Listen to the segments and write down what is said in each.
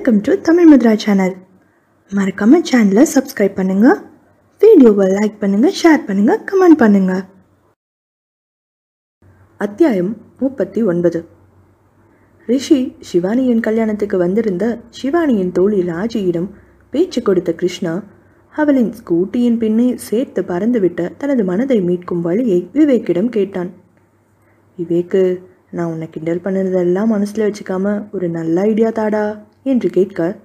Welcome to Tamil Mudra channel மறக்காம சேனலை subscribe பண்ணுங்க. வீடியோவை லைக் பண்ணுங்க ஷேர் பண்ணுங்க கமெண்ட் பண்ணுங்க. அத்தியாயம் முப்பத்தி ஒன்பது. ரிஷி சிவானியின் கல்யாணத்துக்கு வந்திருந்த சிவானியின் தோழி ராஜியிடம் பேச்சு கொடுத்த கிருஷ்ணா அவளின் ஸ்கூட்டியின் பின்னே சேர்த்து பறந்துவிட்ட தனது மனதை மீட்கும் வழியை விவேக்கிடம் கேட்டான். விவேக்கு நான் உன்னை கிண்டல் பண்ணதெல்லாம் மனசில் வச்சுக்காம ஒரு நல்ல ஐடியா தாடா. என்று கேட்க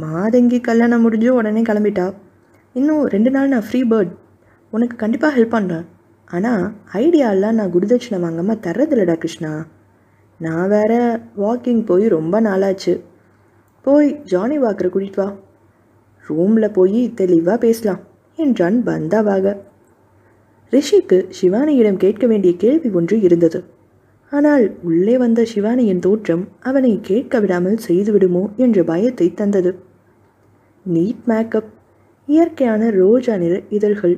மாதங்கி கல்யாணம் முடிஞ்சு உடனே கிளம்பிட்டா? இன்னும் ரெண்டு நாள் நான் ஃப்ரீ பேர்ட் உனக்கு கண்டிப்பாக ஹெல்ப் பண்ணுறேன் ஆனால் ஐடியாலாம் நான் குருதட்சணை வாங்காமல் தர்றதில்லடா கிருஷ்ணா. நான் வேற வாக்கிங் போய் ரொம்ப நாளாச்சு. போய் ஜானி வாக்கரை கூட்டிட்டு வா. ரூமில் போய் தெளிவாக பேசலாம் என்றான் பந்தாவாக. ரிஷிக்கு சிவானியிடம் கேட்க வேண்டிய கேள்வி ஒன்று இருந்தது. ஆனால் உள்ளே வந்த சிவானியின் தோற்றம் அவனை கேட்க விடாமல் செய்துவிடுமோ என்ற பயத்தை தந்தது. நீட் மேக்கப் இயற்கையான ரோஜா நிற இதழ்கள்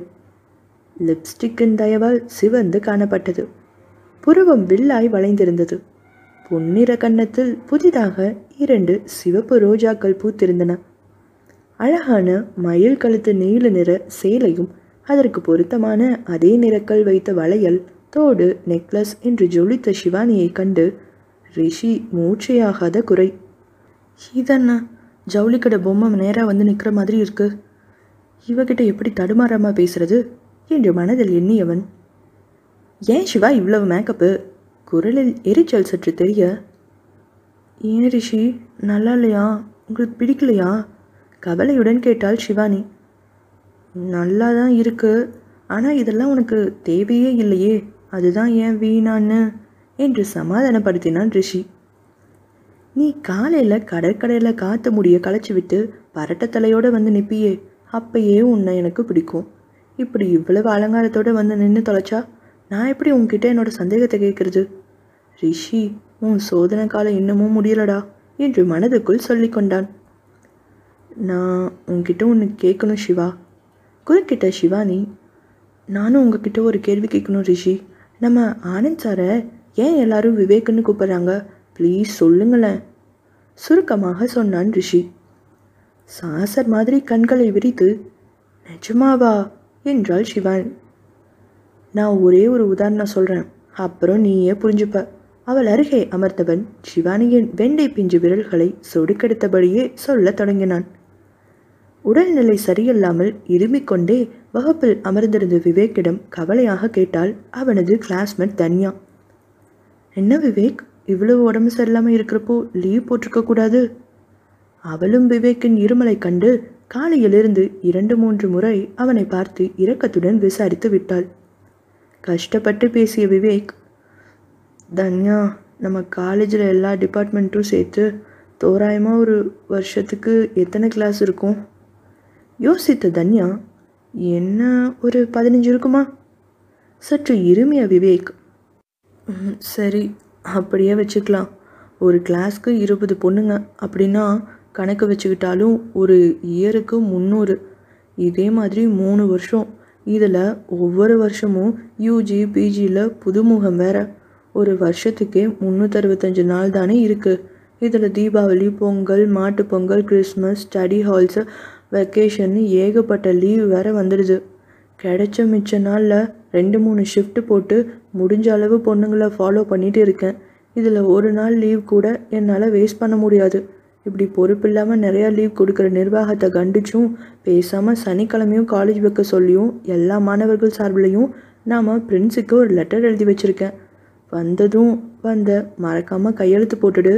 லிப்ஸ்டிக்கின் தயவால் சிவந்து காணப்பட்டது. புருவம் வில்லாய் வளைந்திருந்தது. பொன்னிற கன்னத்தில் புதிதாக இரண்டு சிவப்பு ரோஜாக்கள் பூத்திருந்தன. அழகான மயில் கழுத்து நீல நிற சேலையும் அதற்கு பொருத்தமான அதே நிறக்கல் வைத்த வளையல் தோடு நெக்லஸ் என்று ஜொலித்த சிவானியை கண்டு ரிஷி மூச்சையாகாத குறை. இதென்ன ஜவுளிக்கடை பொம்மை நேராக வந்து நிற்கிற மாதிரி இருக்கு. இவகிட்ட எப்படி தடுமாறாமல் பேசுறது? என்று மனதில் எண்ணியவன். ஏன் சிவா இவ்வளவு மேக்கப்பு குரலில் எரிச்சல் சற்று தெரிய ஏன் ரிஷி நல்லா இல்லையா? உங்களுக்கு பிடிக்கலையா? கவலையுடன் கேட்டாள் சிவானி நல்லா தான் இருக்கு. ஆனால் இதெல்லாம் உனக்கு தேவையே இல்லையே. அதுதான் ஏன் வீணான்னு? என்று சமாதானப்படுத்தினான் ரிஷி. நீ காலையில் கடற்கரையில் காற்று முடிய களைச்சி விட்டு பரட்ட தலையோடு வந்து நிற்பியே அப்பயே உன்னை எனக்கு பிடிக்கும். இப்படி இவ்வளவு அலங்காரத்தோடு வந்து நின்று தொலைச்சா நான் எப்படி உன்கிட்ட என்னோட சந்தேகத்தை கேட்குறது? ரிஷி உன் சோதனை காலம் இன்னமும் முடியலடா என்று மனதுக்குள் சொல்லிக்கொண்டான் நான் உன்கிட்ட ஒன்று கேட்கணும் சிவா. குறுக்கிட்ட சிவானி நானும் உங்ககிட்ட ஒரு கேள்வி கேட்கணும் ரிஷி. நம்ம ஆனந்த் சாரை ஏன் எல்லாரும் விவேக்குன்னு கூப்பிட்றாங்க? ப்ளீஸ் சொல்லுங்களேன். சுருக்கமாக சொன்னான் ரிஷி. சாசர் மாதிரி கண்களை விரித்து நிஜமாவா? என்றாள் சிவான். நான் ஒரே ஒரு உதாரணம் சொல்கிறேன் அப்புறம் நீயே புரிஞ்சுப்ப. அவள் அருகே அமர்ந்தவன் சிவானியின் வெண்டை பிஞ்சு விரல்களை சொடுக்கெடுத்தபடியே சொல்லத் தொடங்கினான். உடல்நிலை சரியில்லாமல் இருமிக்கொண்டே வகுப்பில் அமர்ந்திருந்த விவேக்கிடம் கவலையாக கேட்டால் அவனது கிளாஸ்மேட் தனியா? என்ன விவேக்? இவ்வளவு உடம்பு சரியில்லாமல் இருக்கிறப்போ லீவ் போட்டிருக்க கூடாது? அவளும் விவேக்கின் இருமலை கண்டு காலையிலிருந்து இரண்டு மூன்று முறை அவனை பார்த்து இரக்கத்துடன் விசாரித்து விட்டாள். கஷ்டப்பட்டு பேசிய விவேக் தன்யா நம்ம காலேஜில் எல்லா டிபார்ட்மெண்ட்டும் சேர்த்து தோராயமாக ஒரு வருஷத்துக்கு எத்தனை கிளாஸ் இருக்கும்? யோசித்த தன்யா என்ன ஒரு பதினஞ்சு இருக்குமா? சற்று இருமிய விவேக். "ம், சரி அப்படியே வச்சுக்கலாம். ஒரு கிளாஸ்க்கு இருபது பொண்ணுங்க அப்படின்னா கணக்கு வச்சுக்கிட்டாலும் ஒரு இயருக்கு முந்நூறு. இதே மாதிரி மூணு வருஷம். இதில் ஒவ்வொரு வருஷமும் யூஜி பிஜியில் புதுமுகம் வேற. ஒரு வருஷத்துக்கே முந்நூற்றறுபத்தஞ்சு நாள் தானே இருக்குது இதில் Deepavali Pongal Mattu Pongal Christmas study holidays வெக்கேஷன்னு ஏகப்பட்ட லீவ் வேற வந்துடுது. கிடைச்ச மிச்ச நாளில் ரெண்டு மூணு ஷிஃப்ட் போட்டு முடிஞ்ச அளவு பொண்ணுங்களை ஃபாலோ பண்ணிட்டு இருக்கேன். இதில் ஒரு நாள் லீவ் கூட என்னால் வேஸ்ட் பண்ண முடியாது. இப்படி பொறுப்பில்லாமல் நிறையா லீவ் கொடுக்குற நிர்வாகத்தை கண்டிச்சும் பேசாமல் சனிக்கிழமையும் காலேஜ் வைக்க சொல்லியும் எல்லா மாணவர்கள் சார்பிலையும் நாம் பிரின்ஸுக்கு ஒரு லெட்டர் எழுதி வச்சுருக்கேன். வந்ததும் வந்த மறக்காமல் கையெழுத்து போட்டுடு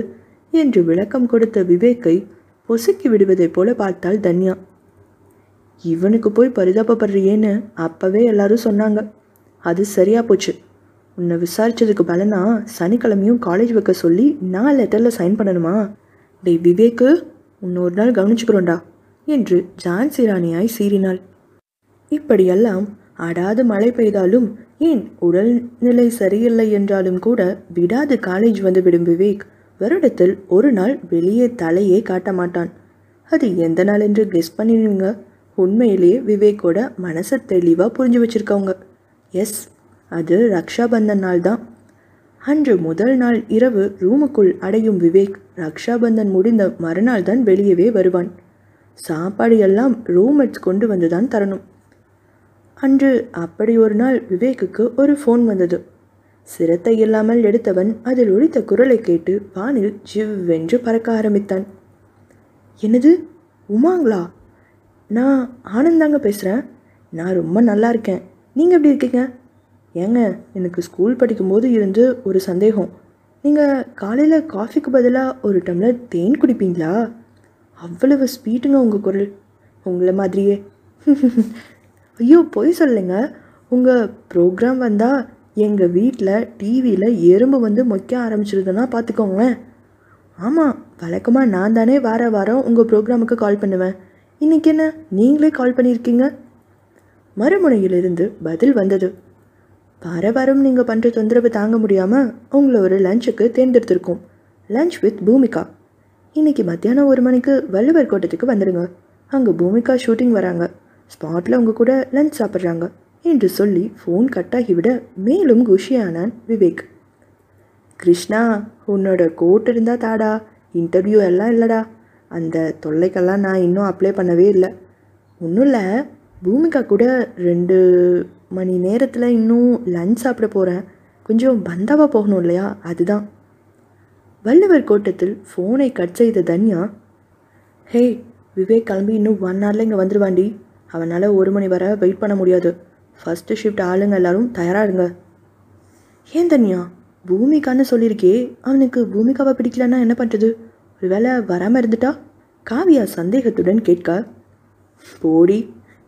என்று விளக்கம் கொடுத்த விவேக்கை பொசுக்கி விடுவதைப் போல பார்த்தாள் தன்யா. இவனுக்கு போய் பரிதாபப்படுறியேன்னு அப்பவே எல்லாரும் சொன்னாங்க. அது சரியா போச்சு. உன்னை விசாரிச்சதுக்கு பலனா சனிக்கிழமையும் காலேஜ் வைக்க சொல்லி நான் லெட்டரில் சைன் பண்ணணுமா? டேய் விவேக்கு உன்னை ஒரு நாள் கவனிச்சுக்கிறோண்டா என்று ஜான்சி ராணியாய் சீறினாள். இப்படியெல்லாம் அடாது மழை பெய்தாலும் ஏன் உடல்நிலை சரியில்லை என்றாலும் கூட விடாது காலேஜ் வந்துவிடும் விவேக் வருடத்தில் ஒரு நாள் வெளியே தலையே காட்ட மாட்டான். அது எந்த நாள் என்று கெஸ் பண்ணிடுவீங்க? உண்மையிலேயே விவேக்கோட மனசை தெளிவாக புரிஞ்சு வச்சுருக்கவங்க. எஸ் அது ரக்ஷாபந்தன் நாள் தான். அன்று முதல் நாள் இரவு ரூமுக்குள் அடையும் விவேக் ரக்ஷாபந்தன் முடிந்த மறுநாள் தான் வெளியவே வருவான். சாப்பாடு எல்லாம் ரூம்மேட்ஸ் கொண்டு வந்து தான் தரணும். அன்று அப்படி ஒரு நாள் விவேக்குக்கு ஒரு ஃபோன் வந்தது. சிரத்தை இல்லாமல் எடுத்தவன் அதில் ஒழித்த குரலை கேட்டு வானில் ஜிவ்வென்று பறக்க ஆரம்பித்தான். என்னது? உமாங்களா? நான் ஆனந்தாங்க பேசுகிறேன் நான் ரொம்ப நல்லா இருக்கேன். நீங்கள் எப்படி இருக்கீங்க? ஏங்க எனக்கு ஸ்கூல் படிக்கும்போது இருந்து ஒரு சந்தேகம். நீங்கள் காலையில் காஃபிக்கு பதிலாக ஒரு டம்ளர் தேன் குடிப்பீங்களா? அவ்வளவு ஸ்வீட்டுங்க உங்கள் குரல். உங்களை மாதிரியே. ஐயோ பொய் சொல்லுங்க உங்கள் ப்ரோக்ராம் வந்தால் எங்கள் வீட்டில் டிவியில் எறும்பு வந்து மொய்க்க ஆரம்பிச்சிருதுன்னா பார்த்துக்கோங்களேன் ஆமாம் வழக்கமாக நான் தானே வார வாரம் உங்கள் ப்ரோக்ராமுக்கு கால் பண்ணுவேன். இன்றைக்கி என்ன? நீங்களே கால் பண்ணியிருக்கீங்க மறுமுனையிலிருந்து பதில் வந்தது. வார வாரம் நீங்கள் பண்ணுற தொந்தரவு தாங்க முடியாமல் உங்களை ஒரு லஞ்சுக்கு தேர்ந்தெடுத்திருக்கோம். Lunch with Bhumika. இன்றைக்கி மத்தியானம் ஒரு மணிக்கு வள்ளுவர் கோட்டத்துக்கு வந்துடுங்க அங்கே பூமிகா ஷூட்டிங் வராங்க. ஸ்பாட்டில் உங்கள் கூட லஞ்ச் சாப்பிட்றாங்க. என்று சொல்லி ஃபோன் கட்டாகிவிட மேலும் குஷியானான் விவேக். கிருஷ்ணா உன்னோட கோட் இருந்தால் தாடா இன்டர்வியூ எல்லாம் இல்லைடா. அந்த தொல்லைக்கெல்லாம் நான் இன்னும் அப்ளை பண்ணவே இல்லை. ஒன்றும் இல்லை பூமிகா கூட ரெண்டு மணி நேரத்தில் இன்னும் லஞ்ச் சாப்பிட போகிறேன் கொஞ்சம் பந்தாவாக போகணும் இல்லையா? அதுதான். வள்ளுவர் கோட்டத்தில் ஃபோனை கட் செய்த தன்யா ஹே விவேக் கிளம்பி இன்னும் ஒன் ஹவரில் இங்கே வந்துடுவாண்டி அவனால் ஒரு மணி வரை வெயிட் பண்ண முடியாது. ஃபஸ்ட்டு ஷிஃப்ட் ஆளுங்க எல்லாரும் தயாராகுங்க ஏன் தன்யா? பூமிக்கான்னு சொல்லியிருக்கே அவனுக்கு பூமிக்காவை பிடிக்கலன்னா என்ன பண்ணுறது ஒருவேளை வராமல் இருந்துட்டா? காவியா சந்தேகத்துடன் கேட்க. போடி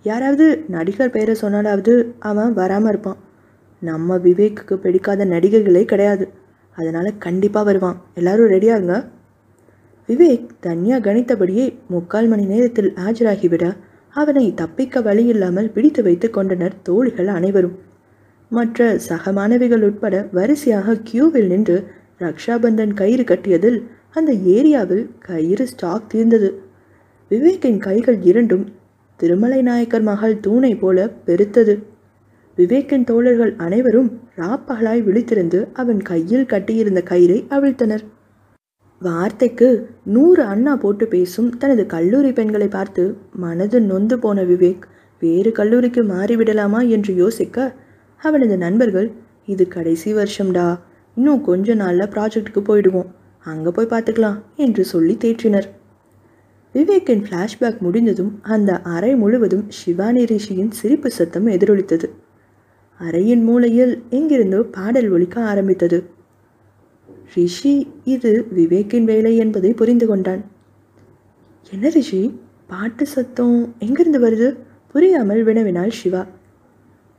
யாராவது நடிகர் பெயரை சொன்னாலாவது அவன் வராமல் இருப்பான். நம்ம விவேக்குக்கு பிடிக்காத நடிகர்களே கிடையாது. அதனால் கண்டிப்பாக வருவான். எல்லாரும் ரெடியாகுங்க விவேக் தனியாக கணித்தபடியே முக்கால் மணி நேரத்தில் ஆஜராகிவிட அவனை தப்பிக்க வழியில்லாமல் பிடித்து வைத்து கொண்டனர் தோழிகள் அனைவரும். மற்ற சக மாணவிகள் உட்பட வரிசையாக கியூவில் நின்று ரக்ஷாபந்தன் கயிறு கட்டியதில் அந்த ஏரியாவில் கயிறு ஸ்டாக் தீர்ந்தது. விவேக்கின் கைகள் இரண்டும் திருமலை நாயக்கர் மகள் தூணை போல பெருத்தது. விவேக்கின் தோழர்கள் அனைவரும் ராப்பகலாய் விழித்திருந்து அவன் கையில் கட்டியிருந்த கயிறை அவிழ்த்தனர். வார்த்தைக்கு நூறு அண்ணா போட்டு பேசும் தனது கல்லூரி பெண்களை பார்த்து மனது நொந்து போன விவேக் வேறு கல்லூரிக்கு மாறிவிடலாமா? என்று யோசிக்க அவனது நண்பர்கள் இது கடைசி வருஷம்டா. இன்னும் கொஞ்ச நாளில் ப்ராஜெக்ட்டுக்கு போயிடுவோம். அங்கே போய் பார்த்துக்கலாம் என்று சொல்லி தேற்றினர். விவேக்கின் ஃப்ளாஷ்பேக் முடிந்ததும் அந்த அறை முழுவதும் சிவானி ரிஷியின் சிரிப்பு சத்தம் எதிரொலித்தது. அறையின் மூலையில் எங்கிருந்தோ பாடல் ஒலிக்க ஆரம்பித்தது. ரிஷி இது விவேக்கின் வேலை என்பதை புரிந்து கொண்டான். என்ன ரிஷி? பாட்டு சத்தம் எங்கிருந்து வருது? புரியாமல் வினவினாள் சிவா.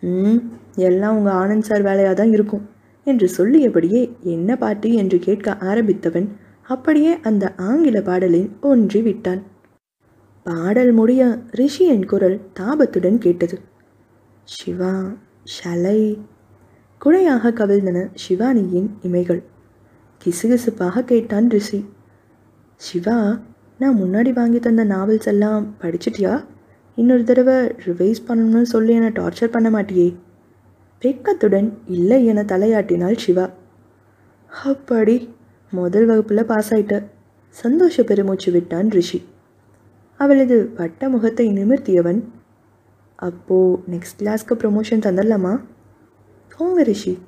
ம் எல்லாம் உங்கள் ஆனந்த் சார் வேலையாக தான் இருக்கும் என்று சொல்லியபடியே என்ன பாட்டு என்று கேட்க ஆரம்பித்தவன் அப்படியே அந்த ஆங்கில பாடலில் ஒன்றி விட்டான். பாடல் முடிய ரிஷியின் குரல் தாபத்துடன் கேட்டது. சிவா ஷலை. குழையாக கவிழ்ந்தன சிவானியின் இமைகள். கிசுகிசுப்பாக கேட்டான் ரிஷி. சிவா நான் முன்னாடி வாங்கி தந்த நாவல்ஸ் எல்லாம் படிச்சிட்டியா? இன்னொரு தடவை ரிவைஸ் பண்ணணும்னு சொல்லி என்னை டார்ச்சர் பண்ண மாட்டியே? வெக்கத்துடன் இல்லை என தலையாட்டினாள் சிவா. அப்படி முதல் வகுப்பில் பாஸ் ஆயிட்ட. சந்தோஷ பெருமூச்சு விட்டான் ரிஷி. அவளது வட்ட முகத்தை நிமிர்த்தியவன் அப்போ நெக்ஸ்ட் கிளாஸ்க்கு ப்ரொமோஷன் தந்துடலாமா போங்க ரிஷி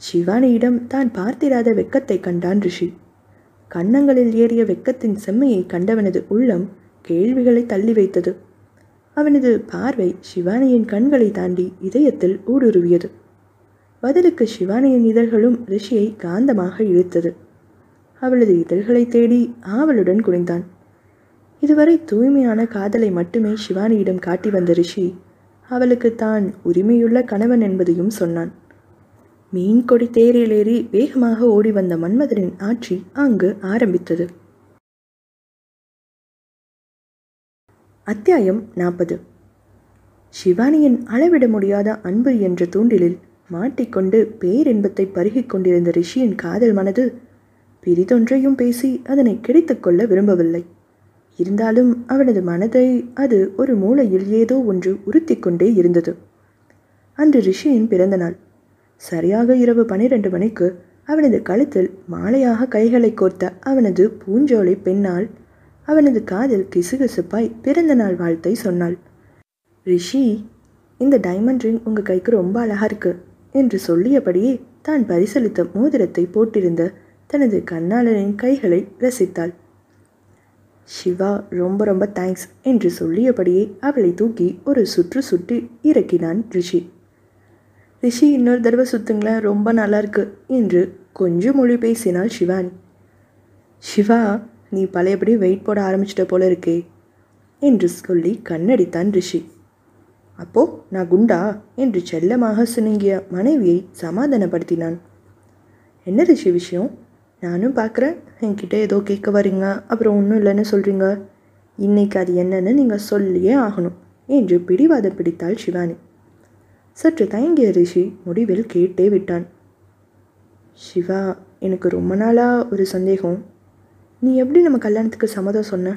சிவானியிடம் தான் பார்த்திராத வெக்கத்தை கண்டான் ரிஷி. கன்னங்களில் ஏறிய வெக்கத்தின் செம்மையை கண்டவனது உள்ளம் கேள்விகளை தள்ளி வைத்தது. அவனது பார்வை சிவானியின் கண்களை தாண்டி இதயத்தில் ஊடுருவியது. பதிலுக்கு சிவானியின் இதழ்களும் ரிஷியை காந்தமாக இழுத்தது. அவளது இதழ்களை தேடி ஆவலுடன் குனிந்தான். இதுவரை தூய்மையான காதலை மட்டுமே சிவானியிடம் காட்டி வந்த ரிஷி அவளுக்கு தான் உரிமையுள்ள கணவன் என்பதையும் சொன்னான். மீன் கொடி தேரில் ஏறி வேகமாக ஓடி வந்த மன்மதனின் ஆட்சி அங்கு ஆரம்பித்தது. அத்தியாயம் நாற்பது. சிவானியின் அளவிட முடியாத அன்பு என்ற தூண்டிலில் மாட்டிக்கொண்டு பேரின்பத்தை பருகிக் கொண்டிருந்த ரிஷியின் காதல் மனது பிரிதொன்றையும் பேசி அதனை கிடைத்துக்கொள்ள விரும்பவில்லை. இருந்தாலும் அவனது மனதை அது ஒரு மூளையில் ஏதோ ஒன்று உறுத்தி கொண்டே இருந்தது. அன்று ரிஷியின் பிறந்த நாள். சரியாக இரவு பனிரெண்டு மணிக்கு அவனது கழுத்தில் மாலையாக கைகளை கோர்த்த அவனது பூஞ்சோலை பெண்ணால் அவனது காதில் கிசுகிசுப்பாய் பிறந்த நாள் வாழ்த்தை சொன்னாள். ரிஷி இந்த டைமண்ட் ரிங் உங்கள் கைக்கு ரொம்ப அழகா இருக்கு என்று சொல்லியபடியே தான் பரிசளித்த மோதிரத்தை போட்டிருந்த தனது கண்ணாளனின் கைகளை ரசித்தாள். சிவா ரொம்ப ரொம்ப தேங்க்ஸ் என்று சொல்லியபடியே அவளை தூக்கி ஒரு சுற்று சுற்றி இறக்கினான் ரிஷி. ரிஷி இன்னொரு தடவை சுற்றுங்களேன் ரொம்ப நல்லாயிருக்கு என்று கொஞ்சம் மொழி பேசினாள் சிவானி. சிவா நீ பழையபடி வெயிட் போட ஆரம்பிச்சிட்ட போல இருக்கே என்று சொல்லி கண்ணடித்தான் ரிஷி. அப்போ நான் குண்டா? என்று செல்லமாக சுணுங்கிய மனைவியை சமாதானப்படுத்தினான். என்ன ரிஷி விஷயம்? நானும் பார்க்குறேன் என்கிட்ட ஏதோ கேட்க வரீங்க. அப்புறம் ஒன்றும் இல்லைன்னு சொல்கிறீங்க இன்னைக்கு அது என்னன்னு நீங்கள் சொல்லியே ஆகணும் என்று பிடிவாதம் பிடித்தாள் சிவானி. சற்று தயங்கிய ரிஷி முடிவில் கேட்டே விட்டான். சிவா எனக்கு ரொம்ப நாளாக ஒரு சந்தேகம். நீ எப்படி நம்ம கல்யாணத்துக்கு சம்மதம் சொன்ன?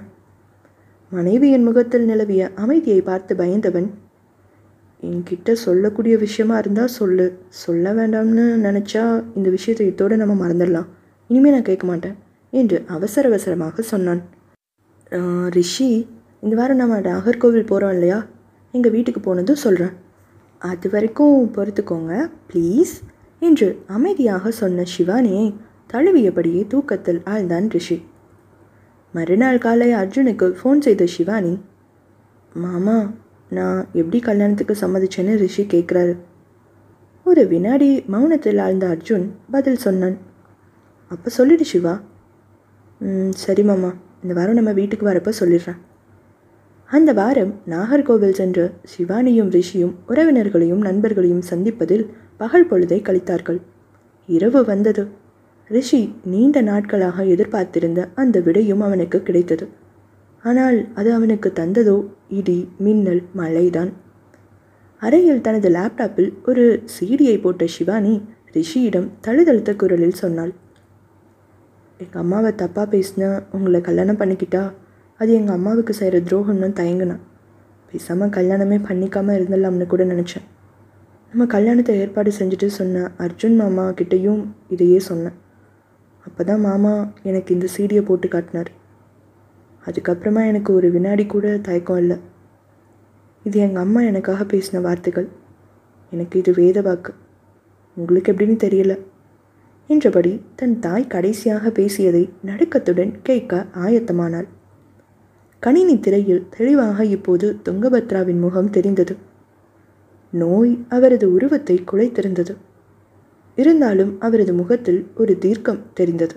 மனைவியின் முகத்தில் நிலவிய அமைதியை பார்த்து பயந்தவன். என்கிட்ட சொல்லக்கூடிய விஷயமா இருந்தால் சொல்லு. சொல்ல வேண்டாம்னு நினச்சா இந்த விஷயத்தை இதோடு நம்ம மறந்துடலாம். இனிமேல் நான் கேட்க மாட்டேன் என்று அவசர அவசரமாக சொன்னான். ரிஷி இந்த வாரம் நம்ம நாகர்கோவில் போகிறோம் இல்லையா? எங்கள் வீட்டுக்கு போனதும் சொல்கிறேன் அது வரைக்கும் பொறுத்துக்கோங்க ப்ளீஸ் என்று அமைதியாக சொன்ன சிவானியை தழுவியபடியே தூக்கத்தில் ஆழ்ந்தான் ரிஷி. மறுநாள் காலை அர்ஜுனுக்கு ஃபோன் செய்த சிவானி மாமா நான் எப்படி கல்யாணத்துக்கு சம்மதிச்சேன்னு ரிஷி கேட்குறாரு. ஒரு வினாடி மௌனத்தில் ஆழ்ந்த அர்ஜுன் பதில் சொன்னான் அப்போ சொல்லிடு சிவா. "ம், சரி மாமா. இந்த வாரம் நம்ம வீட்டுக்கு வரப்போ சொல்லிடுறேன். அந்த வாரம் நாகர்கோவில் சென்ற சிவானியும் ரிஷியும் உறவினர்களையும் நண்பர்களையும் சந்திப்பதில் பகல் பொழுதை கழித்தார்கள். இரவு வந்தது. ரிஷி நீண்ட நாட்களாக எதிர்பார்த்திருந்த அந்த விடையும் அவனுக்கு கிடைத்தது. ஆனால் அது அவனுக்கு தந்ததோ? இடி மின்னல் மழைதான். அறையில் தனது லேப்டாப்பில் ஒரு சீடியை போட்ட சிவானி ரிஷியிடம் தழுதழுத்த குரலில் சொன்னாள். எங்கள் அம்மாவை தப்பாக பேசினா உங்களை கல்யாணம் பண்ணிக்கிட்டா? அது எங்கள் அம்மாவுக்கு செய்கிற துரோகம்னு தயங்கினேன் பேசாமல் கல்யாணமே பண்ணிக்காமல் இருந்துடலாம்னு கூட நினச்சேன். நம்ம கல்யாணத்தை ஏற்பாடு செஞ்சுட்டு சொன்ன அர்ஜுன் மாமா கிட்டேயும் இதையே சொன்னேன். அப்போ தான் மாமா எனக்கு இந்த சீடியை போட்டு காட்டினார். அதுக்கப்புறமா எனக்கு ஒரு வினாடி கூட தயக்கம் இல்லை. இது எங்கள் அம்மா எனக்காக பேசின வார்த்தைகள். எனக்கு இது வேத வாக்கு. உங்களுக்கு எப்படின்னு தெரியல. என்றபடி தன் தாய் கடைசியாக பேசியதை நடுக்கத்துடன் கேட்க ஆயத்தமானாள். கணினி திரையில் தெளிவாக இப்போது துங்கபத்ராவின் முகம் தெரிந்தது. நோய் அவரது உருவத்தை குலைத்திருந்தது இருந்தாலும் அவரது முகத்தில் ஒரு தீர்க்கம் தெரிந்தது.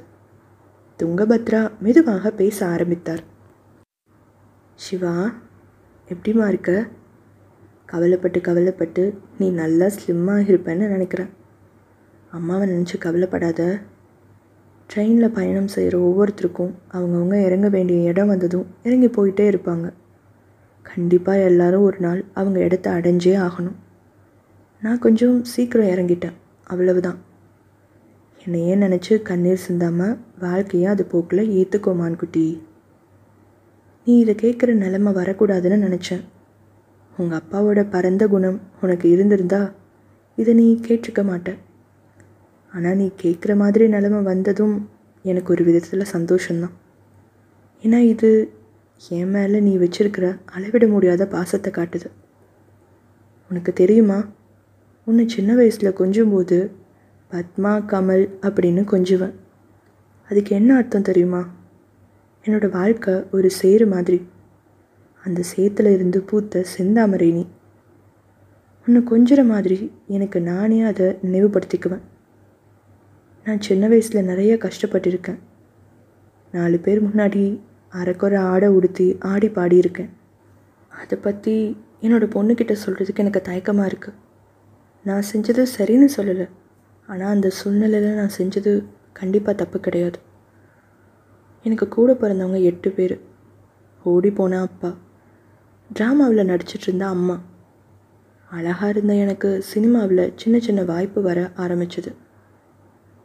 துங்கபத்ரா மெதுவாக பேச ஆரம்பித்தார். சிவா எப்படிம்மா இருக்க? கவலைப்பட்டு கவலைப்பட்டு நீ நல்லா ஸ்லிம்மாக இருப்பேன்னு நினைக்கிறேன். அம்மாவை நினச்சி கவலைப்படாத. ட்ரெயினில் பயணம் செய்கிற ஒவ்வொருத்தருக்கும் அவங்கவுங்க இறங்க வேண்டிய இடம் வந்ததும் இறங்கி போயிட்டே இருப்பாங்க. கண்டிப்பாக எல்லாரும் ஒரு நாள் அவங்க இடத்த அடைஞ்சே ஆகணும். நான் கொஞ்சம் சீக்கிரம் இறங்கிட்டேன். அவ்வளவுதான். என்னையே நினச்சி கண்ணீர் சிந்தாமல் வாழ்க்கையை அது போக்கில் ஏற்றுக்கோமான் குட்டி. நீ இதை கேட்குற நிலமை வரக்கூடாதுன்னு நினச்சேன். உங்கள் அப்பாவோட பரந்த குணம் உனக்கு இருந்திருந்தா இதை நீ கேட்டிருக்க மாட்டேன் ஆனால் நீ கேட்குற மாதிரி நிலமை வந்ததும் எனக்கு ஒரு விதத்தில் சந்தோஷந்தான் ஏன்னா இது என் மேலே நீ வச்சிருக்கிற அளவிட முடியாத பாசத்தை காட்டுது. உனக்கு தெரியுமா? உன்னை சின்ன வயசில் கொஞ்சும்போது பத்மா கமல் அப்படின்னு கொஞ்சுவேன். அதுக்கு என்ன அர்த்தம் தெரியுமா? என்னோட வாழ்க்கை ஒரு சேரு மாதிரி. அந்த சேத்துல இருந்து பூத்த செந்தாமரை நீ. உன்னை கொஞ்சுற மாதிரி எனக்கு நானே அதை நினைவுபடுத்திக்குவேன். நான் சின்ன வயசில் நிறைய கஷ்டப்பட்டிருக்கேன். நாலு பேர் முன்னாடி அரைக்குறை ஆடை உடுத்தி ஆடி பாடியிருக்கேன். அதை பற்றி என்னோட பொண்ணுக்கிட்ட சொல்கிறதுக்கு எனக்கு தயக்கமாக இருக்குது நான் செஞ்சது சரின்னு சொல்லலை. ஆனால் அந்த சூழ்நிலையில் நான் செஞ்சது கண்டிப்பாக தப்பு கிடையாது. எனக்கு கூட பிறந்தவங்க எட்டு பேர். ஓடி போன அப்பா. ட்ராமாவில் நடிச்சிட்டு இருந்த அம்மா. அழகாக இருந்த எனக்கு சினிமாவில் சின்ன சின்ன வாய்ப்பு வர ஆரம்பிச்சது.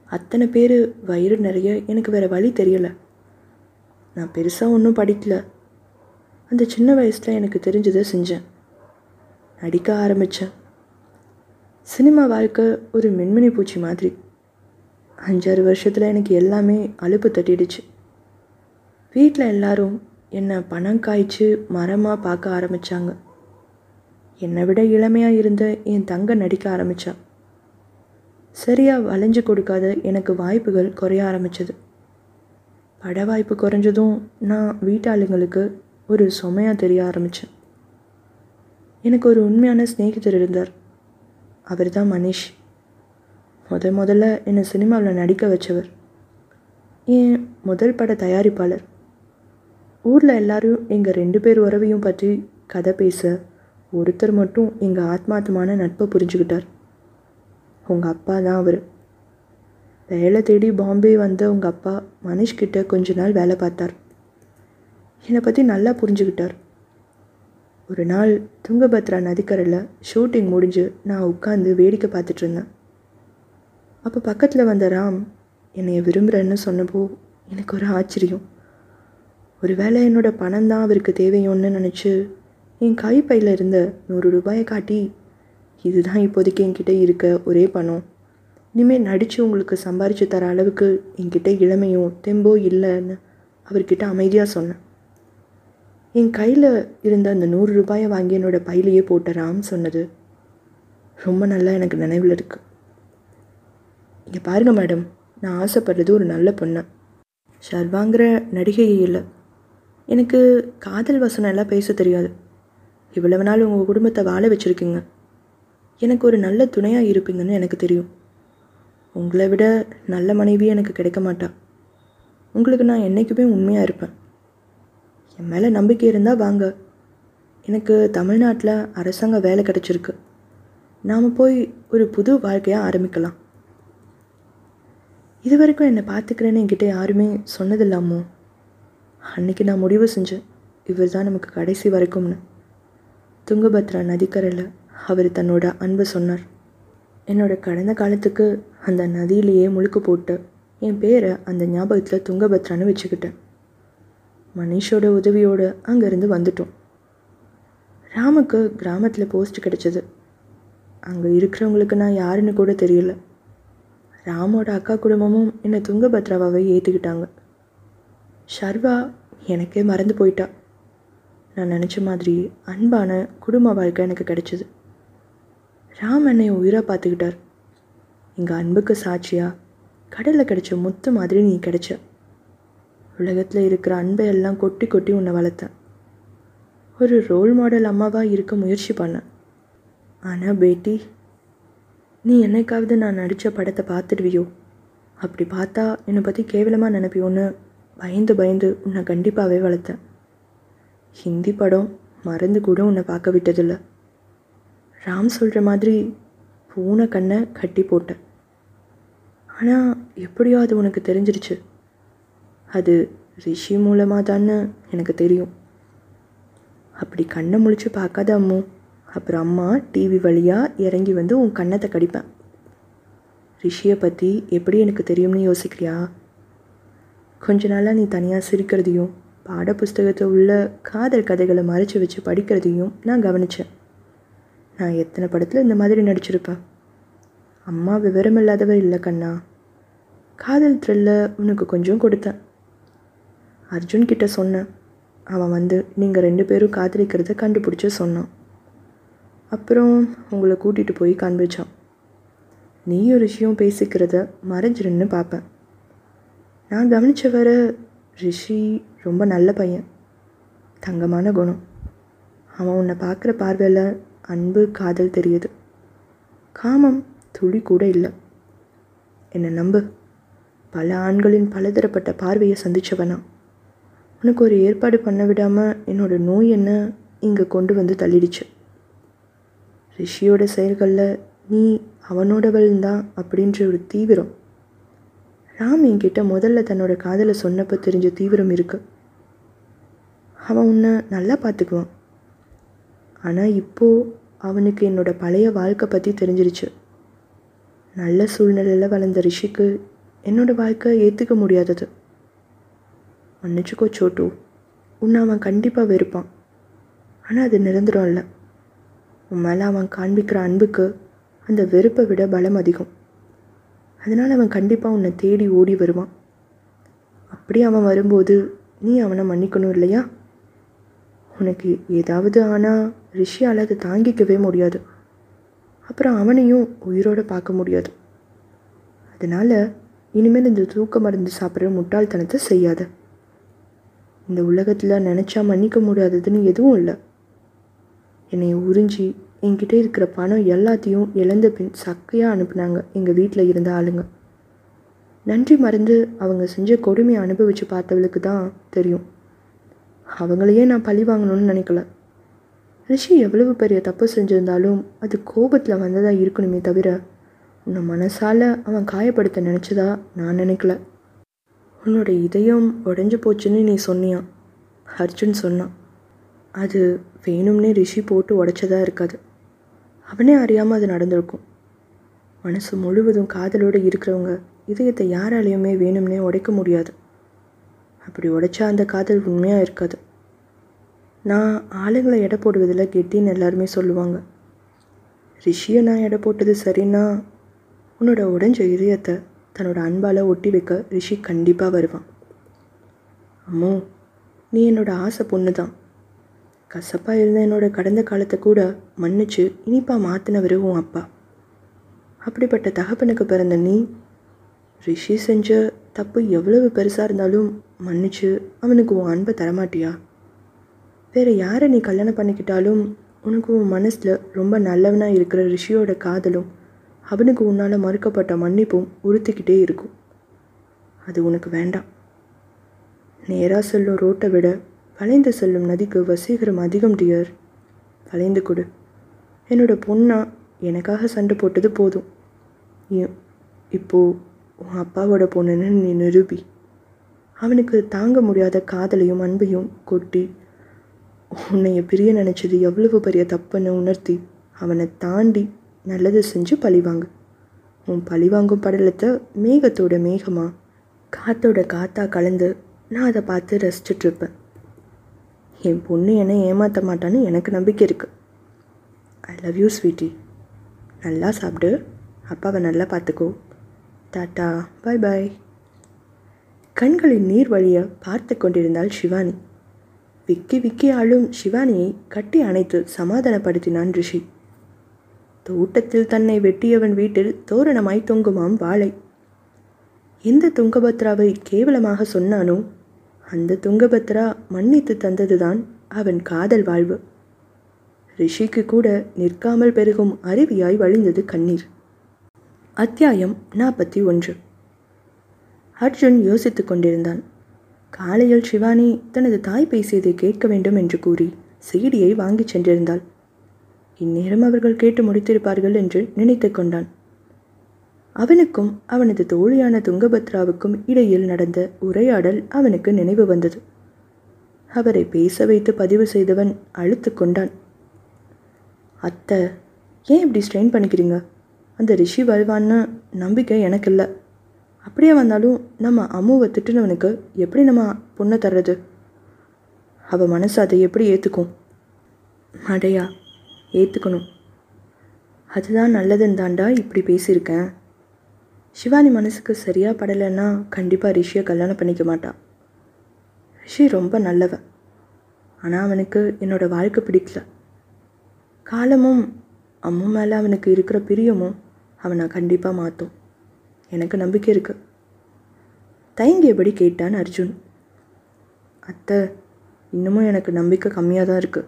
அத்தனை பேர் வயிறு நிறைய எனக்கு வேறு வழி தெரியலை. நான் பெருசாக ஒன்றும் படிக்கல. அந்த சின்ன வயசில் எனக்கு தெரிஞ்சதை செஞ்சேன். நடிக்க ஆரம்பித்தேன் சினிமா வாழ்க்கை ஒரு மின்மினி பூச்சி மாதிரி. அஞ்சாறு வருஷத்தில் எனக்கு எல்லாமே அலுப்பு தட்டிடுச்சு. வீட்டில் எல்லாரும் என்னை பணம் காய்ச்சி மரமாக பார்க்க ஆரம்பித்தாங்க என்னை விட இளமையாக இருந்த என் தங்க நடிக்க ஆரம்பித்தான் சரியாக வளைஞ்சு கொடுக்காத எனக்கு வாய்ப்புகள் குறைய ஆரம்பிச்சது. பட வாய்ப்பு குறைஞ்சதும் நான் வீட்டாளுங்களுக்கு ஒரு சுமையாக தெரிய ஆரம்பித்தேன் எனக்கு ஒரு உண்மையான சிநேகிதர் இருந்தார். அவர் தான் மனிஷ் முத முதல்ல என்னை சினிமாவில் நடிக்க வச்சவர். என் முதல் பட தயாரிப்பாளர். ஊரில் எல்லாரும் எங்கள் ரெண்டு பேர் உறவையும் பற்றி கதை பேச ஒருத்தர் மட்டும் எங்கள் ஆத்மாத்தமான நட்பை புரிஞ்சுக்கிட்டார். உங்கள் அப்பா தான் அவர். வேலை தேடி பாம்பே வந்த உங்கள் அப்பா மனிஷ்கிட்ட கொஞ்ச நாள் வேலை பார்த்தார். என்னை பற்றி நல்லா புரிஞ்சுக்கிட்டார். ஒரு நாள் துங்கபத்ரா நதிக்கரையில் ஷூட்டிங் முடிஞ்சு நான் உட்காந்து வேடிக்கை பார்த்துட்டு இருந்தேன். அப்போ பக்கத்தில் வந்த ராம் என்னைய விரும்புகிறேன்னு சொன்னப்போ எனக்கு ஒரு ஆச்சரியம். ஒரு வேளை என்னோட பணம் தான் அவருக்கு தேவையோன்னு நினச்சி என் கைப்பையில் இருந்த நூறு ரூபாயை காட்டி இதுதான் இப்போதைக்கு என்கிட்ட இருக்க ஒரே பணம். இனிமேல் நடித்து உங்களுக்கு சம்பாரித்து தர அளவுக்கு என்கிட்ட இளமையும் தெம்போ இல்லைன்னு அவர்கிட்ட அமைதியாக சொன்னேன். என் கையில் இருந்த அந்த நூறு ரூபாயை வாங்கி என்னோட பையிலேயே போட்ட ராம் சொன்னது ரொம்ப நல்லா எனக்கு நினைவில் இருக்குது இங்கே பாருங்க மேடம் நான் ஆசைப்படுறது ஒரு நல்ல பொண்ணு. ஷர்வாங்கிற நடிகை இல்லை. எனக்கு காதல் வசனம் எல்லாம் பேச தெரியாது. இவ்வளவு நாள் உங்கள் குடும்பத்தை வாழ வச்சுருக்கீங்க. எனக்கு ஒரு நல்ல துணையாக இருப்பீங்கன்னு எனக்கு தெரியும். உங்களை விட நல்ல மனைவி எனக்கு கிடைக்க மாட்டா. உங்களுக்கு நான் என்றைக்குமே உண்மையாக இருப்பேன். என் மேலே நம்பிக்கை இருந்தால் வாங்க. எனக்கு தமிழ்நாட்டில் அரசாங்க வேலை கிடச்சிருக்கு. நாம் போய் ஒரு புது வாழ்க்கையாக ஆரம்பிக்கலாம். இது வரைக்கும் என்னை பார்த்துக்கிறேன்னு என்கிட்ட யாருமே சொன்னதில்லாமோ? அன்னைக்கு நான் முடிவு செஞ்சேன். இவர் தான் நமக்கு கடைசி வரைக்கும்னு. துங்கபத்ரா நதிக்கரையில் அவர் தன்னோட அன்பை சொன்னார். என்னோட கடந்த காலத்துக்கு அந்த நதியிலேயே முழுக்கு போட்டு என் பேரை அந்த ஞாபகத்தில் துங்கபத்ரான்னு வச்சுக்கிட்டேன். மனிஷோட உதவியோடு அங்கேருந்து வந்துட்டோம். ராமுக்கு கிராமத்தில் போஸ்ட் கிடைச்சது. அங்கே இருக்கிறவங்களுக்கு நான் யாருன்னு கூட தெரியல. ராமோட அக்கா குடும்பமும் என்னை துங்கபத்ராவை ஏற்றுக்கிட்டாங்க ஷர்வா எனக்கே மறந்து போயிட்டா. நான் நினச்ச மாதிரி அன்பான குடும்ப வாழ்க்கை எனக்கு கிடச்சிது. ராம் என்னை உயிராக பார்த்துக்கிட்டார். எங்கள் அன்புக்கு சாட்சியாக கடலில் கிடைச்ச முத்து மாதிரி நீ கிடைச்ச. உலகத்தில் இருக்கிற அன்பை எல்லாம் கொட்டி கொட்டி உன்னை வளர்த்தேன். ஒரு ரோல் மாடல் அம்மாவாக இருக்க முயற்சி பண்ணேன். ஆனால் பேட்டி நீ என்னைக்காவது நான் நடித்த படத்தை பார்த்துடுவியோ? அப்படி பார்த்தா என்னை பற்றி கேவலமாக நினைப்பியோன்னு பயந்து பயந்து உன்னை கண்டிப்பாகவே வளர்த்தேன். ஹிந்தி படம் மறந்து கூட உன்னை பார்க்க விட்டதில்ல. ராம் சொல்கிற மாதிரி பூனை கண்ணை கட்டி போட்டேன். ஆனால் எப்படியோ அது உனக்கு தெரிஞ்சிருச்சு. அது ரிஷி மூலமாக தான்னு எனக்கு தெரியும். அப்படி கண்ணை முழிச்சு பார்க்காத அம்மு அப்புறம் அம்மா டிவி வழியாக இறங்கி வந்து உன் கண்ணத்தை கடிப்பேன். ரிஷியை பற்றி எப்படி எனக்கு தெரியும்னு யோசிக்கிறியா? கொஞ்ச நாளாக நீ தனியாக சிரிக்கிறதையும் பாட புஸ்தகத்தை உள்ள காதல் கதைகளை மறைச்சி வச்சு படிக்கிறதையும் நான் கவனித்தேன் நான் எத்தனை படத்தில் இந்த மாதிரி நடிச்சிருப்பேன் அம்மா விவரம் இல்லாதவர் இல்லை கண்ணா. காதல் த்ரில்ல உனக்கு கொஞ்சம் கொடுத்தேன். அர்ஜுன் கிட்ட சொன்னேன். அவன் வந்து நீங்கள் ரெண்டு பேரும் காதலிக்கிறத கண்டுபிடிச்ச சொன்னான். அப்புறம் உங்களை கூட்டிகிட்டு போய் காண்பிச்சான். நீ ஒரு விஷயம் பேசிக்கிறத மறைஞ்சிருன்னு பார்ப்பேன் நான் கவனித்த வர ரிஷி ரொம்ப நல்ல பையன். தங்கமான குணம். அவன் உன்னை பார்க்குற பார்வையில் அன்பு காதல் தெரியுது. காமம் துளி கூட இல்லை. என்னை நம்பு? பல ஆண்களின் பலதரப்பட்ட பார்வையை சந்திச்சவனா? உனக்கு ஒரு ஏற்பாடு பண்ண விடாமல் என்னோட நோய் என்ன இங்கே கொண்டு வந்து தள்ளிடுச்சு? ரிஷியோட செயல்களில் நீ அவனோடவள் தான் அப்படின்ற ஒரு தீவிரம். ராம் என்கிட்ட முதல்ல தன்னோட காதலை சொன்னப்போ தெரிஞ்ச தீவிரம் இருக்கு. அவன் உன்னை நல்லா பார்த்துக்குவான் ஆனால் இப்போது அவனுக்கு என்னோட பழைய வாழ்க்கை பற்றி தெரிஞ்சிருச்சு. நல்ல சூழ்நிலையில் வளர்ந்த ரிஷிக்கு என்னோடய வாழ்க்கை ஏற்றுக்க முடியாதது. மன்னிச்சுக்கோ சோட்டு. உன்னை அவன் கண்டிப்பாக வெறுப்பான். ஆனால் அது நிரந்தரம் இல்லை. உன் மேலே அவன் காண்பிக்கிற அன்புக்கு அந்த வெறுப்பை விட பலம் அதிகம். அதனால் அவன் கண்டிப்பாக உன்னை தேடி ஓடி வருவான். அப்படி அவன் வரும்போது நீ அவனை மன்னிக்கணும் இல்லையா? உனக்கு ஏதாவது ஆனால் ரிஷியால் அதை தாங்கிக்கவே முடியாது. அப்புறம் அவனையும் உயிரோடு பார்க்க முடியாது. அதனால் இனிமேல் இந்த தூக்க மருந்து சாப்பிட்ற முட்டாள்தனத்தை செய்யாத. இந்த உலகத்தில் நினச்சா மன்னிக்க முடியாததுன்னு எதுவும் இல்லை. என்னை உறிஞ்சி என்கிட்ட இருக்கிற பணம் எல்லாத்தையும் இழந்த பின் சக்கையாக அனுப்புனாங்க எங்கள் வீட்டில் இருந்த ஆளுங்க. நன்றி மறந்து அவங்க செஞ்ச கொடுமையை அனுபவித்து பார்த்தவளுக்கு தான் தெரியும். அவங்களையே நான் பழி வாங்கணும்னு நினைக்கல. ரிஷி எவ்வளவு பெரிய தப்பு செஞ்சிருந்தாலும் அது கோபத்தில் வந்ததாக இருக்கணுமே தவிர உன்னை மனசால் அவன் காயப்படுத்த நினச்சதா நான் நினைக்கல. உன்னோட இதயம் உடஞ்சி போச்சுன்னு நீ சொன்னியான் அர்ஜுன் சொன்னான். அது வேணும்னே ரிஷி போட்டு உடைச்சதா இருக்காது. அவனே அறியாமல் அது நடந்திருக்கும். மனசு முழுவதும் காதலோடு இருக்கிறவங்க இதயத்தை யாராலையுமே வேணும்னே உடைக்க முடியாது. அப்படி உடைச்சா அந்த காதல் உண்மையாக இருக்காது. நான் ஆளுங்களை எடை போடுவதில் கெட்டின்னு எல்லாருமே சொல்லுவாங்க. ரிஷியை நான் எடை போட்டது சரின்னா உன்னோட உடஞ்ச இதயத்தை தன்னோட அன்பால் ஒட்டி வைக்க ரிஷி கண்டிப்பாக வருவான். அம்மோ நீ என்னோட ஆசை பொண்ணு தான் கசப்பாக இருந்த என்னோட கடந்த காலத்தை கூட மன்னிச்சு இனிப்பாக மாற்றினவர் உன் அப்பா. அப்படிப்பட்ட தகப்பனுக்கு பிறந்த நீ ரிஷி செஞ்ச தப்பு எவ்வளவு பெருசாக இருந்தாலும் மன்னிச்சு அவனுக்கு உன் அன்பை தரமாட்டியா? வேறு யாரை நீ கல்யாணம் பண்ணிக்கிட்டாலும் உனக்கு உன் மனசில் ரொம்ப நல்லவனாக இருக்கிற ரிஷியோட காதலும் அவனுக்கு உன்னால் மறுக்கப்பட்ட மன்னிப்பும் உறுத்திக்கிட்டே இருக்கும். அது உனக்கு வேண்டாம். நேராக சொல்லும் ரோட்டை விட வளைந்து செல்லும் நதிக்கு வசீகரம் அதிகம் டியர். வளைந்து கொடு. என்னோட பொண்ணா எனக்காக சண்டை போட்டது போதும். இப்போது உன் அப்பாவோட பொண்ணுன்னு நீ நிரூபி. அவனுக்கு தாங்க முடியாத காதலையும் அன்பையும் கொட்டி உன்னைய பிரிய நினச்சது எவ்வளவு பெரிய தப்புன்னு உணர்த்தி அவனை தாண்டி நல்லது செஞ்சு பழிவாங்கு உன் பழிவாங்கும் படலத்தை மேகத்தோட மேகமாக காத்தோட காத்தா கலந்து நான் அதை பார்த்து ரசிச்சிட்ருப்பேன் என் பொண்ணு என்னை ஏமாற்ற மாட்டான்னு எனக்கு நம்பிக்கை இருக்குது ஐ லவ் யூ ஸ்வீட்டி நல்லா சாப்பிடு. அப்பாவை நல்லா பார்த்துக்கோ. டாட்டா பாய் பாய் கண்களின் நீர் வழியை பார்த்து கொண்டிருந்தாள் சிவானி விக்கி விக்கி ஆளும் சிவானியை கட்டி அணைத்து சமாதானப்படுத்தினான் ரிஷி. தோட்டத்தில் தன்னை வெட்டியவன் வீட்டில் தோரணமாய் தொங்குமாம் வாழை. எந்த துங்கபத்ராவை கேவலமாக சொன்னானோ அந்த துங்கபத்ரா மன்னித்து தந்ததுதான் அவன் காதல் வாழ்வு. ரிஷிக்கு கூட நிற்காமல் பெருகும் அருவியாய் வழிந்தது கண்ணீர். அத்தியாயம் நாற்பத்தி ஒன்று. அர்ஜுன் யோசித்துக் கொண்டிருந்தான். காலையில் சிவானி தனது தாய் பேசியதை கேட்க வேண்டும் என்று கூறி சீடியை வாங்கிச் சென்றிருந்தாள். இந்நேரம் அவர்கள் கேட்டு முடித்திருப்பார்கள் என்று நினைத்து கொண்டான். அவனுக்கும் அவனது தோழியான துங்கபத்ராவுக்கும் இடையில் நடந்த உரையாடல் அவனுக்கு நினைவு வந்தது. அவரை பேச வைத்து பதிவு செய்தவன் அழுத்து கொண்டான். அத்தை ஏன் இப்படி ஸ்ட்ரெயின் பண்ணிக்கிறீங்க? அந்த ரிஷி வருவான்னு நம்பிக்கை எனக்கு இல்லை அப்படியே வந்தாலும் நம்ம அம்முவை திட்டினவனுக்கு எப்படி நம்ம பொண்ணை தர்றது? அவள் மனசு அதை எப்படி ஏற்றுக்கும் அடையா ஏற்றுக்கணும் அதுதான் நல்லதுன்னு தாண்டா இப்படி பேசியிருக்கேன். சிவானி மனசுக்கு சரியாக படலைன்னா கண்டிப்பாக ரிஷியை கல்யாணம் பண்ணிக்க மாட்டான் ரிஷி ரொம்ப நல்லவன் ஆனால் அவனுக்கு என்னோடய வாழ்க்கை பிடிக்கல. காலமும் அம்மு மேலே அவனுக்கு இருக்கிற பிரியமும் அவனை கண்டிப்பாக மாற்றும் எனக்கு நம்பிக்கை இருக்கு. தயங்கியபடி கேட்டான் அர்ஜுன். அத்தை இன்னமும் எனக்கு நம்பிக்கை கம்மியாக தான் இருக்குது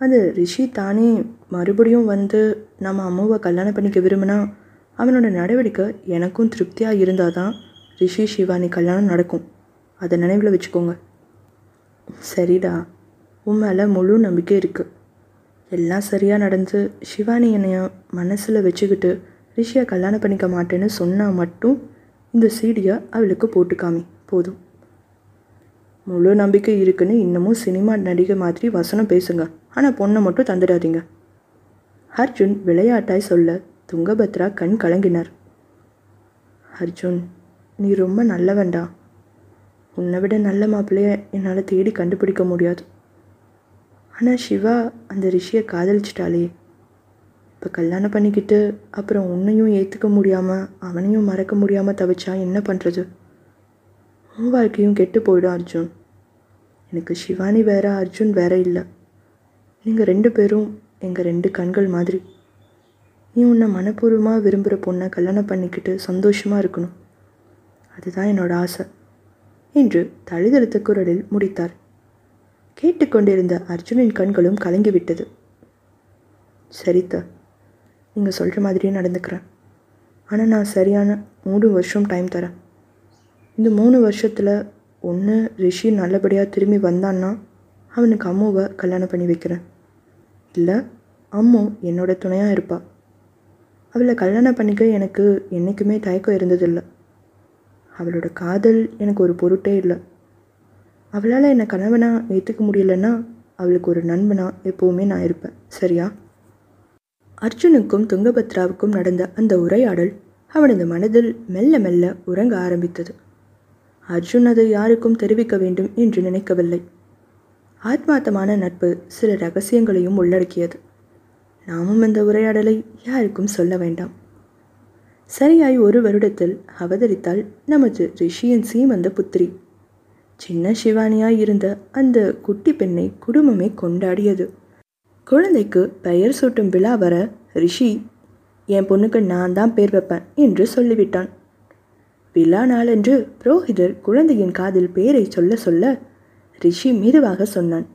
அது ரிஷி தானே மறுபடியும் வந்து நம்ம அம்மாவை கல்யாணம் பண்ணிக்க விரும்பினா அவனோட நடவடிக்கை எனக்கும் திருப்தியாக இருந்தால் தான் ரிஷி சிவானி கல்யாணம் நடக்கும். அதை நினைவில் வச்சுக்கோங்க. சரிடா உன் மேலே முழு நம்பிக்கை இருக்குது எல்லாம் சரியாக நடந்து சிவானி என்னைய மனசில் வச்சுக்கிட்டு ரிஷியை கல்யாணம் பண்ணிக்க மாட்டேன்னு சொன்னால் மட்டும் இந்த சீடியை அவளுக்கு போட்டு காமி போதும். முழு நம்பிக்கை இருக்குன்னு இன்னமும் சினிமா நடிகை மாதிரி வசனம் பேசுங்க. ஆனால் பொண்ணை மட்டும் தந்துடாதீங்க. அர்ஜுன் விளையாட்டாய் சொல்ல துங்கபத்ரா கண் கலங்கினார். அர்ஜுன் நீ ரொம்ப நல்லவன்டா. உன்னை விட நல்ல மாப்பிள்ளைய என்னால் தேடி கண்டுபிடிக்க முடியாது. ஆனால் சிவா அந்த ரிஷியை காதலிச்சிட்டாளே. இப்போ கல்யாணம் பண்ணிக்கிட்டு அப்புறம் உன்னையும் ஏற்றுக்க முடியாமல் அவனையும் மறக்க முடியாமல் தவிச்சா என்ன பண்ணுறது உன் வாழ்க்கையும் கெட்டு போயிடும் அர்ஜுன். எனக்கு சிவானி வேற அர்ஜுன் வேற இல்லை. நீங்கள் ரெண்டு பேரும் எங்கள் ரெண்டு கண்கள் மாதிரி. நீ உன்னை மனப்பூர்வமாக விரும்புகிற பொண்ணை கல்யாணம் பண்ணிக்கிட்டு சந்தோஷமாக இருக்கணும். அதுதான் என்னோட ஆசை. என்று தழுதழுத்த குரலில் முடித்தார். கேட்டுக்கொண்டிருந்த அர்ஜுனின் கண்களும் கலங்கிவிட்டது. சரித்த நீங்கள் சொல்கிற மாதிரியே நடந்துக்கிறேன். ஆனால் நான் சரியான மூணு வருஷம் டைம் தரேன். இந்த மூணு வருஷத்தில் ஒன்று ரிஷி நல்லபடியாக திரும்பி வந்தான்னா அவனுக்கு அம்முவை கல்யாணம் பண்ணி வைக்கிறேன். இல்லை அம்மு என்னோட துணையாக இருப்பா. அவளை கல்யாணம் பண்ணிக்க எனக்கு என்றைக்குமே தயக்கம் இருந்ததில்லை. அவளோட காதல் எனக்கு ஒரு பொருட்டே இல்லை. அவளால் என்னை கணவனாக ஏற்றுக்க முடியலன்னா அவளுக்கு ஒரு நண்பனா எப்போவுமே நான் இருப்பேன். சரியா? அர்ஜுனுக்கும் துங்கபத்ராவுக்கும் நடந்த அந்த உரையாடல் அவனது மனதில் மெல்ல மெல்ல உறங்க ஆரம்பித்தது. அர்ஜுன் அதை யாருக்கும் தெரிவிக்க வேண்டும் என்று நினைக்கவில்லை. ஆத்மார்த்தமான நட்பு சில ரகசியங்களையும் உள்ளடக்கியது. நாமும் இந்த உரையாடலை யாருக்கும் சொல்ல வேண்டாம். சரியாய் ஒரு வருடத்தில் அவதரித்தால் நமது ரிஷியின் சீமந்த புத்திரி. சின்ன சிவானியாய் இருந்த அந்த குட்டி பெண்ணை குடும்பமே கொண்டாடியது. குழந்தைக்கு பெயர் சூட்டும் விழா வர ரிஷி என் பொண்ணுக்கு நான் தான் பேர் வைப்பேன் என்று சொல்லிவிட்டான். விழா நாளன்று புரோஹிதர் குழந்தையின் காதில் பேரை சொல்ல சொல்ல ரிஷி மெதுவாக சொன்னான்.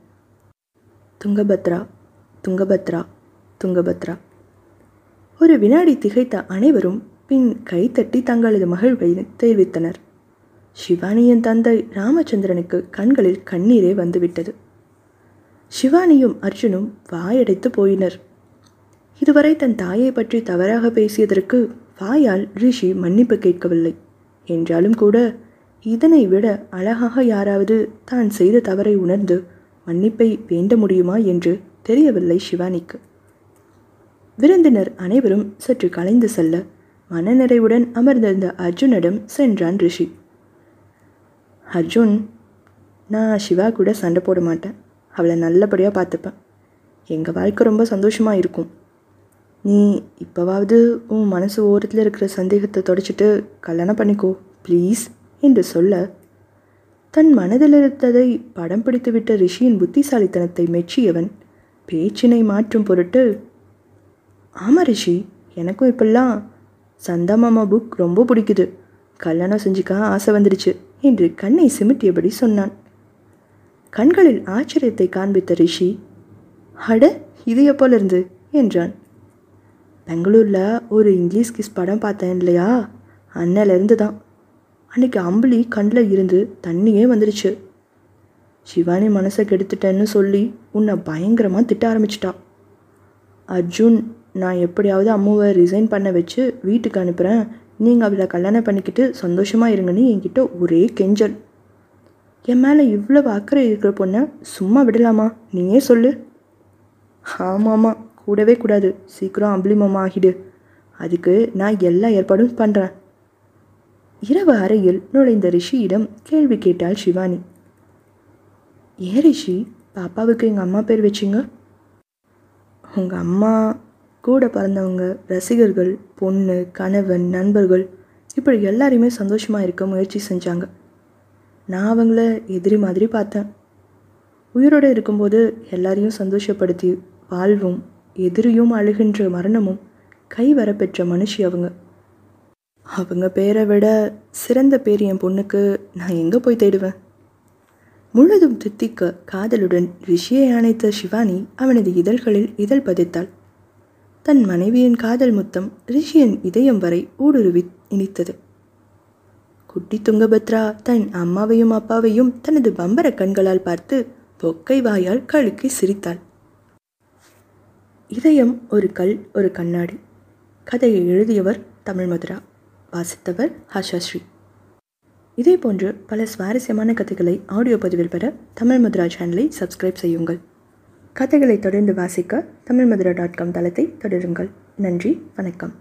துங்கபத்ரா துங்கபத்ரா துங்கபத்ரா. ஒரு வினாடி திகைத்த அனைவரும் பின் கைத்தட்டி தங்களது மகிழ்வை தெரிவித்தனர். சிவானியின் தந்தை ராமச்சந்திரனுக்கு கண்களில் கண்ணீரே வந்துவிட்டது. சிவானியும் அர்ஜுனும் வாயடைத்து போயினர். இதுவரை தன் தாயை பற்றி தவறாக பேசியதற்கு வாயால் ரிஷி மன்னிப்பு கேட்கவில்லை. என்றாலும் கூட இதனை விட அழகாக யாராவது தான் செய்த தவறை உணர்ந்து மன்னிப்பை வேண்ட முடியுமா என்று தெரியவில்லை சிவானிக்கு. விருந்தினர் அனைவரும் சற்று கலைந்து செல்ல மனநிறைவுடன் அமர்ந்திருந்த அர்ஜுனிடம் சென்றான் ரிஷி. அர்ஜுன் நான் சிவா கூட சண்டை போட மாட்டேன். அவளை நல்லபடியாக பார்த்துப்பேன். எங்கள் வாழ்க்கை ரொம்ப சந்தோஷமாக இருக்கும். நீ இப்போவாவது உன் மனசு ஓரத்தில் இருக்கிற சந்தேகத்தை தொடச்சிட்டு கல்யாணம் பண்ணிக்கோ ப்ளீஸ் என்று சொல்ல தன் மனதில் இருந்ததை படம் பிடித்துவிட்ட ரிஷியின் புத்திசாலித்தனத்தை மெச்சியவன் பேச்சினை மாற்றும் பொருட்டு ஆமாம் ரிஷி எனக்கும் இப்பெல்லாம் சந்தா மாமா புக் ரொம்ப பிடிக்குது. கல்யாணம் செஞ்சுக்க ஆசை வந்துடுச்சு என்று கண்ணை சிமிட்டியபடி சொன்னான். கண்களில் ஆச்சரியத்தை காண்பித்த ரிஷி அட இது எப்போலிருந்து என்றான். பெங்களூரில் ஒரு இங்கிலீஷ் கிஸ் படம் பார்த்தேன் இல்லையா? அன்னிலேருந்து தான். அன்றைக்கி அம்புலி கண்ணில் இருந்து தண்ணியே வந்துடுச்சு சிவானி மனசை கெடுத்துட்டேன்னு சொல்லி உன்னை பயங்கரமாக திட்ட ஆரம்பிச்சிட்டா. அர்ஜுன் நான் எப்படியாவது அம்முவை ரிசைன் பண்ண வச்சு வீட்டுக்கு அனுப்புகிறேன் நீங்கள் அவளை கல்யாணம் பண்ணிக்கிட்டு சந்தோஷமாக இருங்கன்னு என்கிட்ட ஒரே கெஞ்சல். என் மேலே இவ்வளவு அக்கறை இருக்கிற பொண்ணை சும்மா விடலாமா? நீயே சொல்லு. ஆமாம்மா கூடவே கூடாது. சீக்கிரம் அம்பளிமம் ஆகிடு. அதுக்கு நான் எல்லா ஏற்பாடும் பண்ணுறேன் இரவு அறையில் நுழைந்த ரிஷியிடம் கேள்வி கேட்டாள் சிவானி ஏன் ரிஷி பாப்பாவுக்கு எங்கள் அம்மா பேர் வச்சிங்க? உங்கள் அம்மா கூட பிறந்தவங்க ரசிகர்கள் பொண்ணு கணவன் நண்பர்கள் இப்படி எல்லாரையுமே சந்தோஷமாக இருக்க முயற்சி செஞ்சாங்க. நான் அவங்கள எதிரி மாதிரி பார்த்தேன். உயிரோடு இருக்கும்போது எல்லாரையும் சந்தோஷப்படுத்தி வாழ்வும் எதிரியும் அழுகின்ற மரணமும் கைவர பெற்ற மனுஷி அவங்க. அவங்க பேரை விட சிறந்த பேர் என் பொண்ணுக்கு நான் எங்கே போய் தேடுவேன்? முழுதும் தித்திக்க காதலுடன் ரிஷியை அணைத்த சிவானி அவனது இதழ்களில் இதழ் பதித்தாள். தன் மனைவியின் காதல் முத்தம் ரிஷியின் இதயம் வரை ஊடுருவி இனித்தது. குட்டி துங்கபத்ரா தன் அம்மாவையும் அப்பாவையும் தனது பம்பர கண்களால் பார்த்து பொக்கை வாயால் கழுக்கி சிரித்தாள். இதயம் ஒரு கல் ஒரு கண்ணாடி. கதையை எழுதியவர் தமிழ் மதுரா வாசித்தவர் ஹாஷாஸ்ரீ இதே போன்று பல சுவாரஸ்யமான கதைகளை ஆடியோ பதிவில் பெற தமிழ் மதுரா சேனலை சப்ஸ்கிரைப் செய்யுங்கள். கதைகளை தொடர்ந்து வாசிக்க தமிழ் மதுரா டாட் காம் தளத்தை தொடருங்கள். நன்றி வணக்கம்.